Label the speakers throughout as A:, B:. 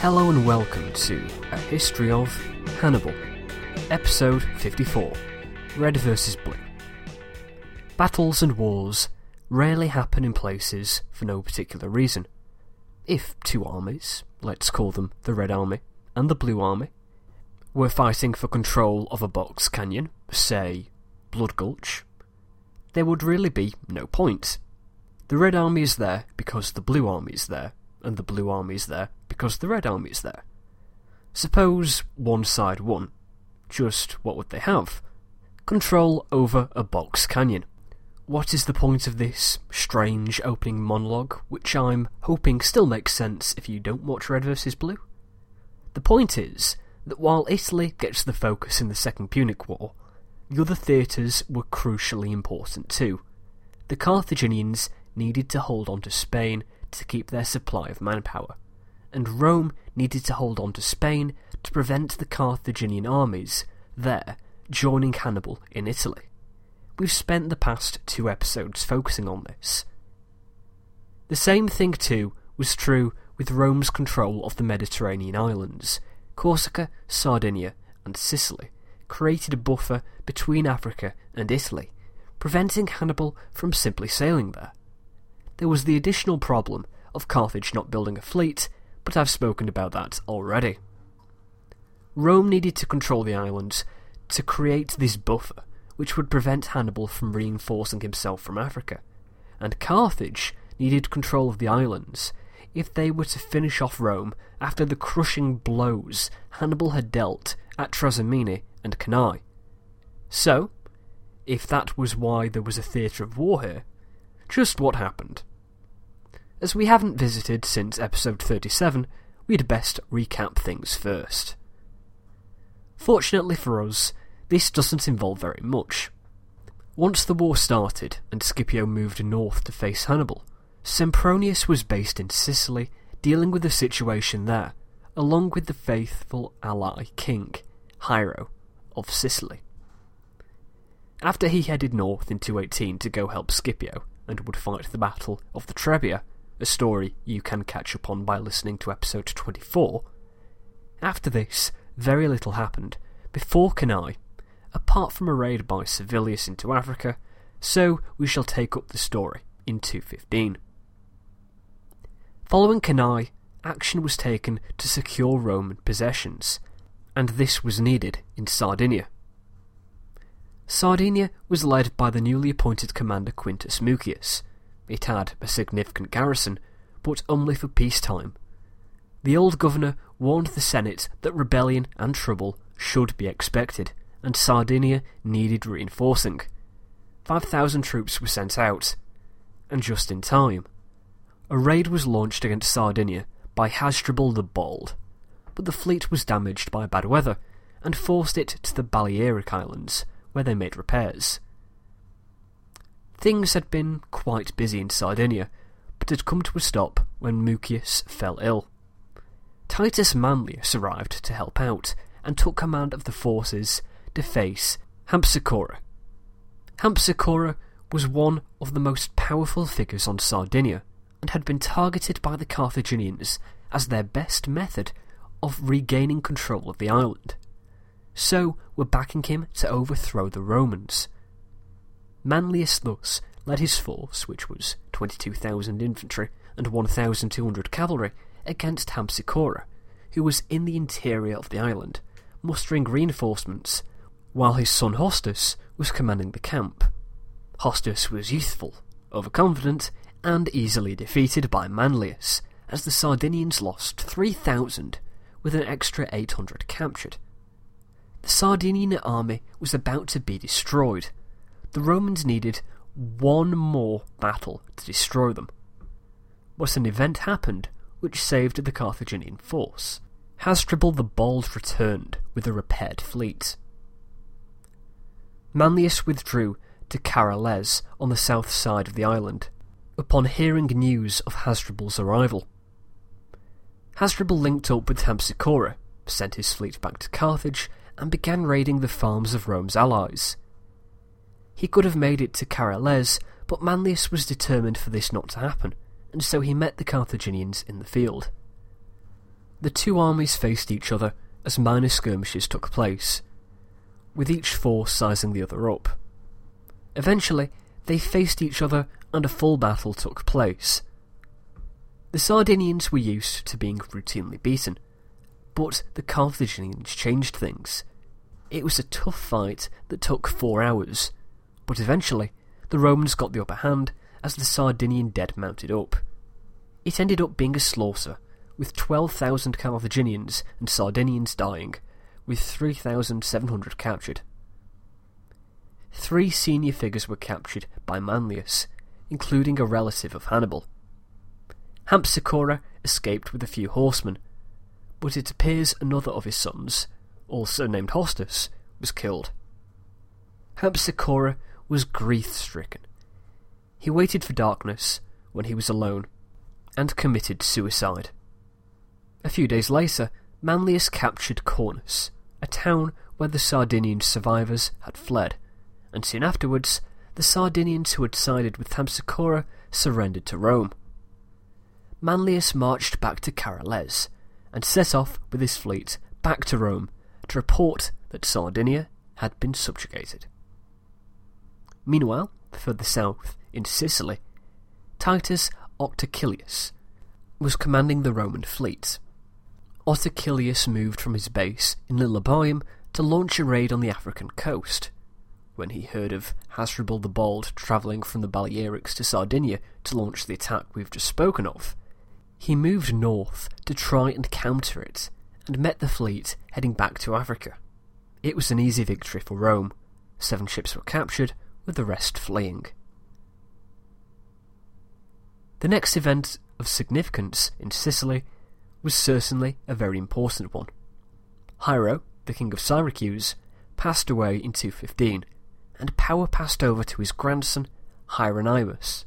A: Hello and welcome to A History of Hannibal, Episode 54 Red vs. Blue. Battles and wars rarely happen in places for no particular reason. If two armies, let's call them the Red Army and the Blue Army, were fighting for control of a box canyon, say Blood Gulch, there would really be no point. The Red Army is there because the Blue Army is there, and the Blue Army is there because the Red Army is there. Suppose one side won. Just what would they have? Control over a box canyon. What is the point of this strange opening monologue, which I'm hoping still makes sense if you don't watch Red vs. Blue? The point is that while Italy gets the focus in the Second Punic War, the other theatres were crucially important too. The Carthaginians needed to hold on to Spain to keep their supply of manpower, and Rome needed to hold on to Spain to prevent the Carthaginian armies there joining Hannibal in Italy. We've spent the past two episodes focusing on this. The same thing too was true with Rome's control of the Mediterranean islands. Corsica, Sardinia, and Sicily created a buffer between Africa and Italy, preventing Hannibal from simply sailing there. There was the additional problem of Carthage not building a fleet, but I've spoken about that already. Rome needed to control the islands to create this buffer which would prevent Hannibal from reinforcing himself from Africa, and Carthage needed control of the islands if they were to finish off Rome after the crushing blows Hannibal had dealt at Trasimene and Cannae. So, if that was why there was a theatre of war here, just what happened? As we haven't visited since episode 37, we'd best recap things first. Fortunately for us, this doesn't involve very much. Once the war started and Scipio moved north to face Hannibal, Sempronius was based in Sicily, dealing with the situation there, along with the faithful ally king, Hiero, of Sicily. After he headed north in 218 to go help Scipio and would fight the Battle of the Trebia, a story you can catch up on by listening to episode 24. After this, very little happened before Cannae, apart from a raid by Servilius into Africa, so we shall take up the story in 215. Following Cannae, action was taken to secure Roman possessions, and this was needed in Sardinia. Sardinia was led by the newly appointed commander Quintus Mucius, it had a significant garrison, but only for peacetime. The old governor warned the Senate that rebellion and trouble should be expected, and Sardinia needed reinforcing. Five thousand troops were sent out, and just in time. A raid was launched against Sardinia by Hasdrubal the Bald, but the fleet was damaged by bad weather and forced it to the Balearic Islands, where they made repairs. Things had been quite busy in Sardinia, but had come to a stop when Mucius fell ill. Titus Manlius arrived to help out and took command of the forces to face Hampsicora. Hampsicora was one of the most powerful figures on Sardinia and had been targeted by the Carthaginians as their best method of regaining control of the island. So were backing him to overthrow the Romans. Manlius thus led his force, which was 22,000 infantry and 1,200 cavalry, against Hampsicora, who was in the interior of the island, mustering reinforcements, while his son Hostus was commanding the camp. Hostus was youthful, overconfident, and easily defeated by Manlius, as the Sardinians lost 3,000 with an extra 800 captured. The Sardinian army was about to be destroyed, the Romans needed one more battle to destroy them. But an event happened which saved the Carthaginian force. Hasdrubal the Bald returned with a repaired fleet. Manlius withdrew to Carales on the south side of the island, upon hearing news of Hasdrubal's arrival. Hasdrubal linked up with Hampsicora, sent his fleet back to Carthage, and began raiding the farms of Rome's allies. He could have made it to Carales, but Manlius was determined for this not to happen, and so he met the Carthaginians in the field. The two armies faced each other as minor skirmishes took place, with each force sizing the other up. Eventually, they faced each other and a full battle took place. The Sardinians were used to being routinely beaten, but the Carthaginians changed things. It was a tough fight that took four hours, but eventually the Romans got the upper hand as the Sardinian dead mounted up. It ended up being a slaughter, with 12,000 Carthaginians and Sardinians dying, with 3,700 captured. Three senior figures were captured by Manlius, including a relative of Hannibal. Hampsicora escaped with a few horsemen, but it appears another of his sons, also named Hostus, was killed. Hampsicora was grief-stricken. He waited for darkness when he was alone, and committed suicide. A few days later, Manlius captured Cornus, a town where the Sardinian survivors had fled, and soon afterwards the Sardinians who had sided with Hampsicora surrendered to Rome. Manlius marched back to Carales and set off with his fleet back to Rome to report that Sardinia had been subjugated. Meanwhile, further south, in Sicily, Titus Otacilius was commanding the Roman fleet. Otacilius moved from his base in Lilybaeum to launch a raid on the African coast, when he heard of Hasdrubal the Bald travelling from the Balearics to Sardinia to launch the attack we've just spoken of. He moved north to try and counter it, and met the fleet heading back to Africa. It was an easy victory for Rome. Seven ships were captured, with the rest fleeing. The next event of significance in Sicily was certainly a very important one. Hiero, the king of Syracuse, passed away in 215, and power passed over to his grandson, Hieronymus.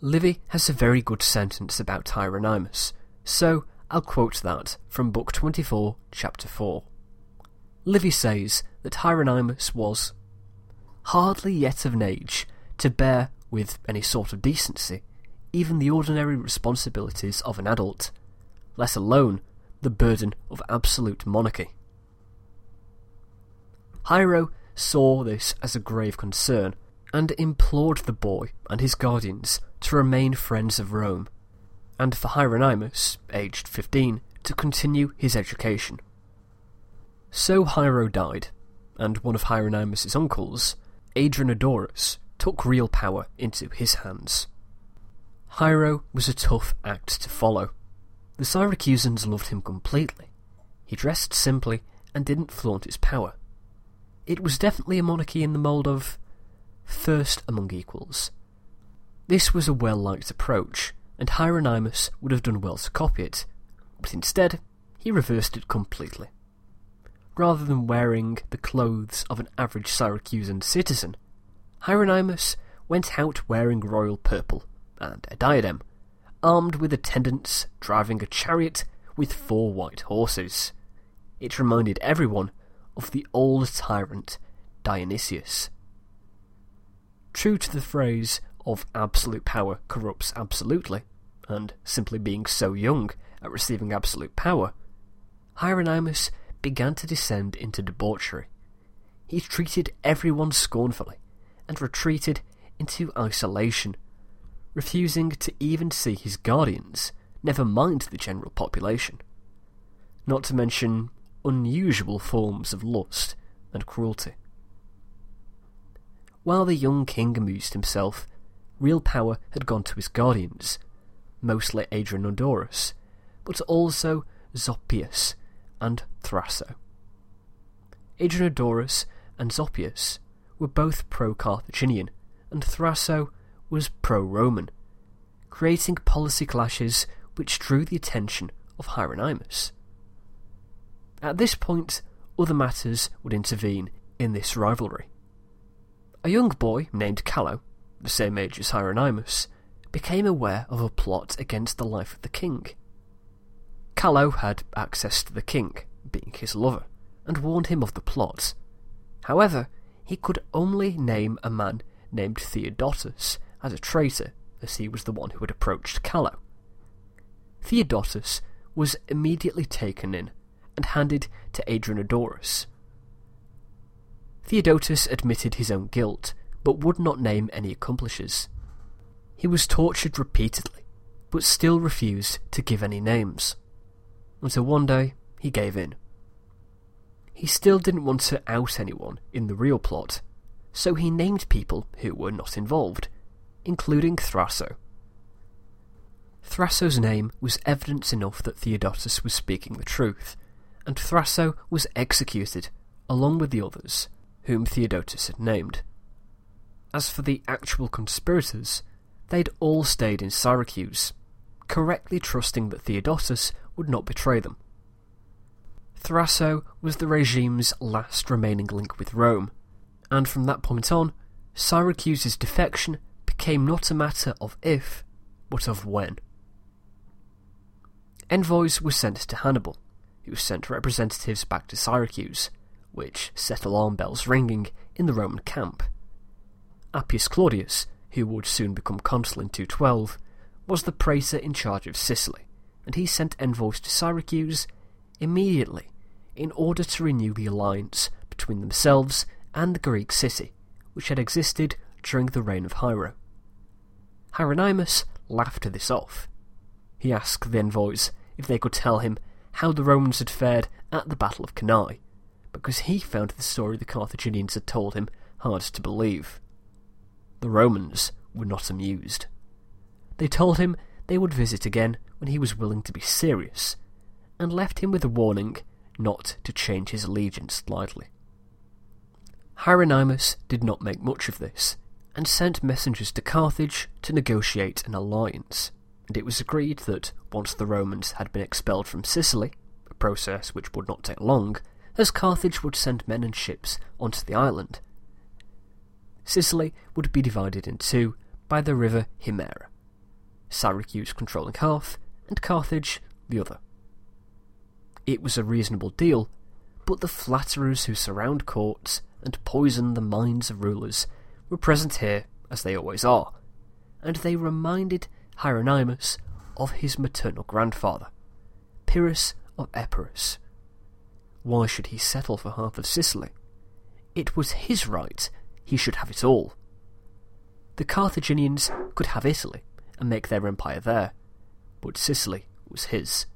A: Livy has a very good sentence about Hieronymus, so I'll quote that from Book 24, Chapter 4. Livy says that Hieronymus was hardly yet of an age to bear with any sort of decency even the ordinary responsibilities of an adult, let alone the burden of absolute monarchy. Hiero saw this as a grave concern and implored the boy and his guardians to remain friends of Rome, and for Hieronymus, aged 15, to continue his education. So Hiero died, and one of Hieronymus's uncles, Adranodorus, took real power into his hands. Hiero was a tough act to follow. The Syracusans loved him completely. He dressed simply and didn't flaunt his power it was definitely a monarchy in the mould of first among equals. This was a well-liked approach, and Hieronymus would have done well to copy it, but instead he reversed it completely. Rather than wearing the clothes of an average Syracusan citizen, Hieronymus went out wearing royal purple and a diadem, armed with attendants driving a chariot with four white horses. It reminded everyone of the old tyrant Dionysius. True to the phrase of absolute power corrupts absolutely, and simply being so young at receiving absolute power, Hieronymus began to descend into debauchery. He treated everyone scornfully and retreated into isolation, refusing to even see his guardians, never mind the general population. Not to mention unusual forms of lust and cruelty. While the young king amused himself, real power had gone to his guardians, mostly Adranodorus, but also Zoppius and Thraso. Adranodorus and Zoppius were both pro-Carthaginian, and Thraso was pro-Roman, creating policy clashes which drew the attention of Hieronymus. At this point, other matters would intervene in this rivalry. A young boy named Callo, the same age as Hieronymus, became aware of a plot against the life of the king. Callo had access to the king, being his lover, and warned him of the plot. However, he could only name a man named Theodotus as a traitor, as he was the one who had approached Callo. Theodotus was immediately taken in and handed to Adranodorus. Theodotus admitted his own guilt, but would not name any accomplices. He was tortured repeatedly, but still refused to give any names, until one day he gave in. He still didn't want to out anyone in the real plot, so he named people who were not involved, including Thraso. Thraso's name was evidence enough that Theodotus was speaking the truth, and Thraso was executed, along with the others, whom Theodotus had named. As for the actual conspirators, they'd all stayed in Syracuse, correctly trusting that Theodotus would not betray them. Thraso was the regime's last remaining link with Rome, and from that point on, Syracuse's defection became not a matter of if, but of when. Envoys were sent to Hannibal, who sent representatives back to Syracuse, which set alarm bells ringing in the Roman camp. Appius Claudius, who would soon become consul in 212, was the praetor in charge of Sicily, and he sent envoys to Syracuse immediately in order to renew the alliance between themselves and the Greek city, which had existed during the reign of Hiero. Hieronymus laughed this off. He asked the envoys if they could tell him how the Romans had fared at the Battle of Cannae, because he found the story the Carthaginians had told him hard to believe. The Romans were not amused. They told him they would visit again when he was willing to be serious, and left him with a warning not to change his allegiance lightly. Hieronymus did not make much of this, and sent messengers to Carthage to negotiate an alliance, and it was agreed that once the Romans had been expelled from Sicily, a process which would not take long, as Carthage would send men and ships onto the island. Sicily would be divided in two by the river Himera, Syracuse controlling half, and Carthage the other. It was a reasonable deal, but the flatterers who surround courts and poison the minds of rulers were present here, as they always are, and they reminded Hieronymus of his maternal grandfather, Pyrrhus of Epirus. Why should he settle for half of Sicily? It was his right, he should have it all. The Carthaginians could have Italy and make their empire there, but Sicily was his.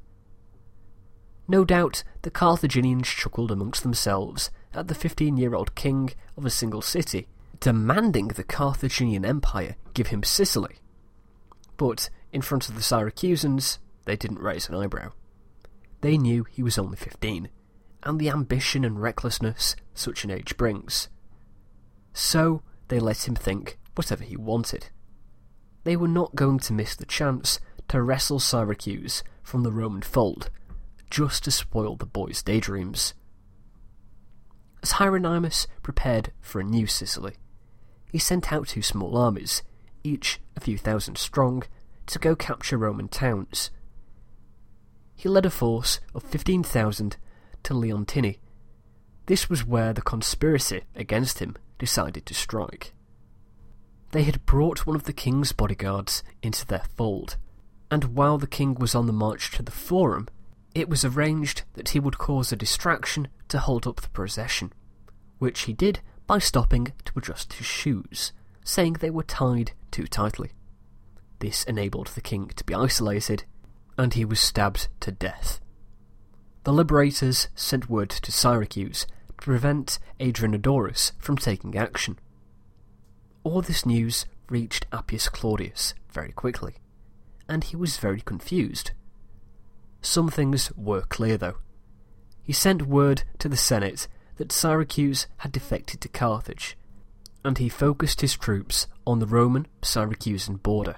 A: No doubt the Carthaginians chuckled amongst themselves at the fifteen year old king of a single city demanding the Carthaginian Empire give him Sicily. But in front of the Syracusans, they didn't raise an eyebrow. They knew he was only fifteen, and the ambition and recklessness such an age brings. So they let him think whatever he wanted. They were not going to miss the chance to wrestle Syracuse from the Roman fold, just to spoil the boy's daydreams. As Hieronymus prepared for a new Sicily, he sent out two small armies, each a few thousand strong, to go capture Roman towns. He led a force of 15,000 to Leontini. This was where the conspiracy against him decided to strike. They had brought one of the king's bodyguards into their fold, and while the king was on the march to the Forum, it was arranged that he would cause a distraction to hold up the procession, which he did by stopping to adjust his shoes, saying they were tied too tightly. This enabled the king to be isolated, and he was stabbed to death. The liberators sent word to Syracuse to prevent Adranodorus from taking action. All this news reached Appius Claudius very quickly, and he was very confused. Some things were clear, though. He sent word to the Senate that Syracuse had defected to Carthage, and he focused his troops on the Roman Syracusan border.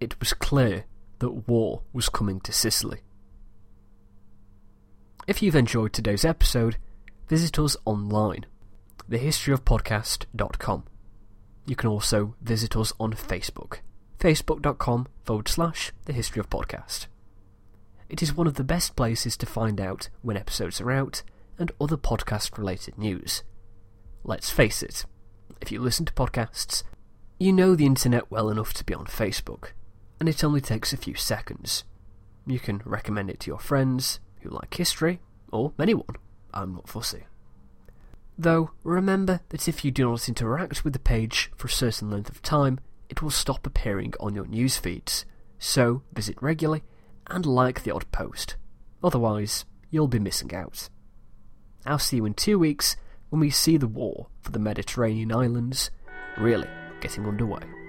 A: It was clear that war was coming to Sicily. If you've enjoyed today's episode, visit us online, thehistoryofpodcast.com. You can also visit us on Facebook, facebook.com forward slash the history of podcast. It is one of the best places to find out when episodes are out and other podcast related news. Let's face it, if you listen to podcasts, you know the internet well enough to be on Facebook, and it only takes a few seconds. You can recommend it to your friends who like history, or anyone. I'm not fussy. Though, remember that if you do not interact with the page for a certain length of time, it will stop appearing on your news feeds. So, visit regularly and like the odd post. Otherwise, you'll be missing out. I'll see you in two weeks when we see the war for the Mediterranean islands really getting underway.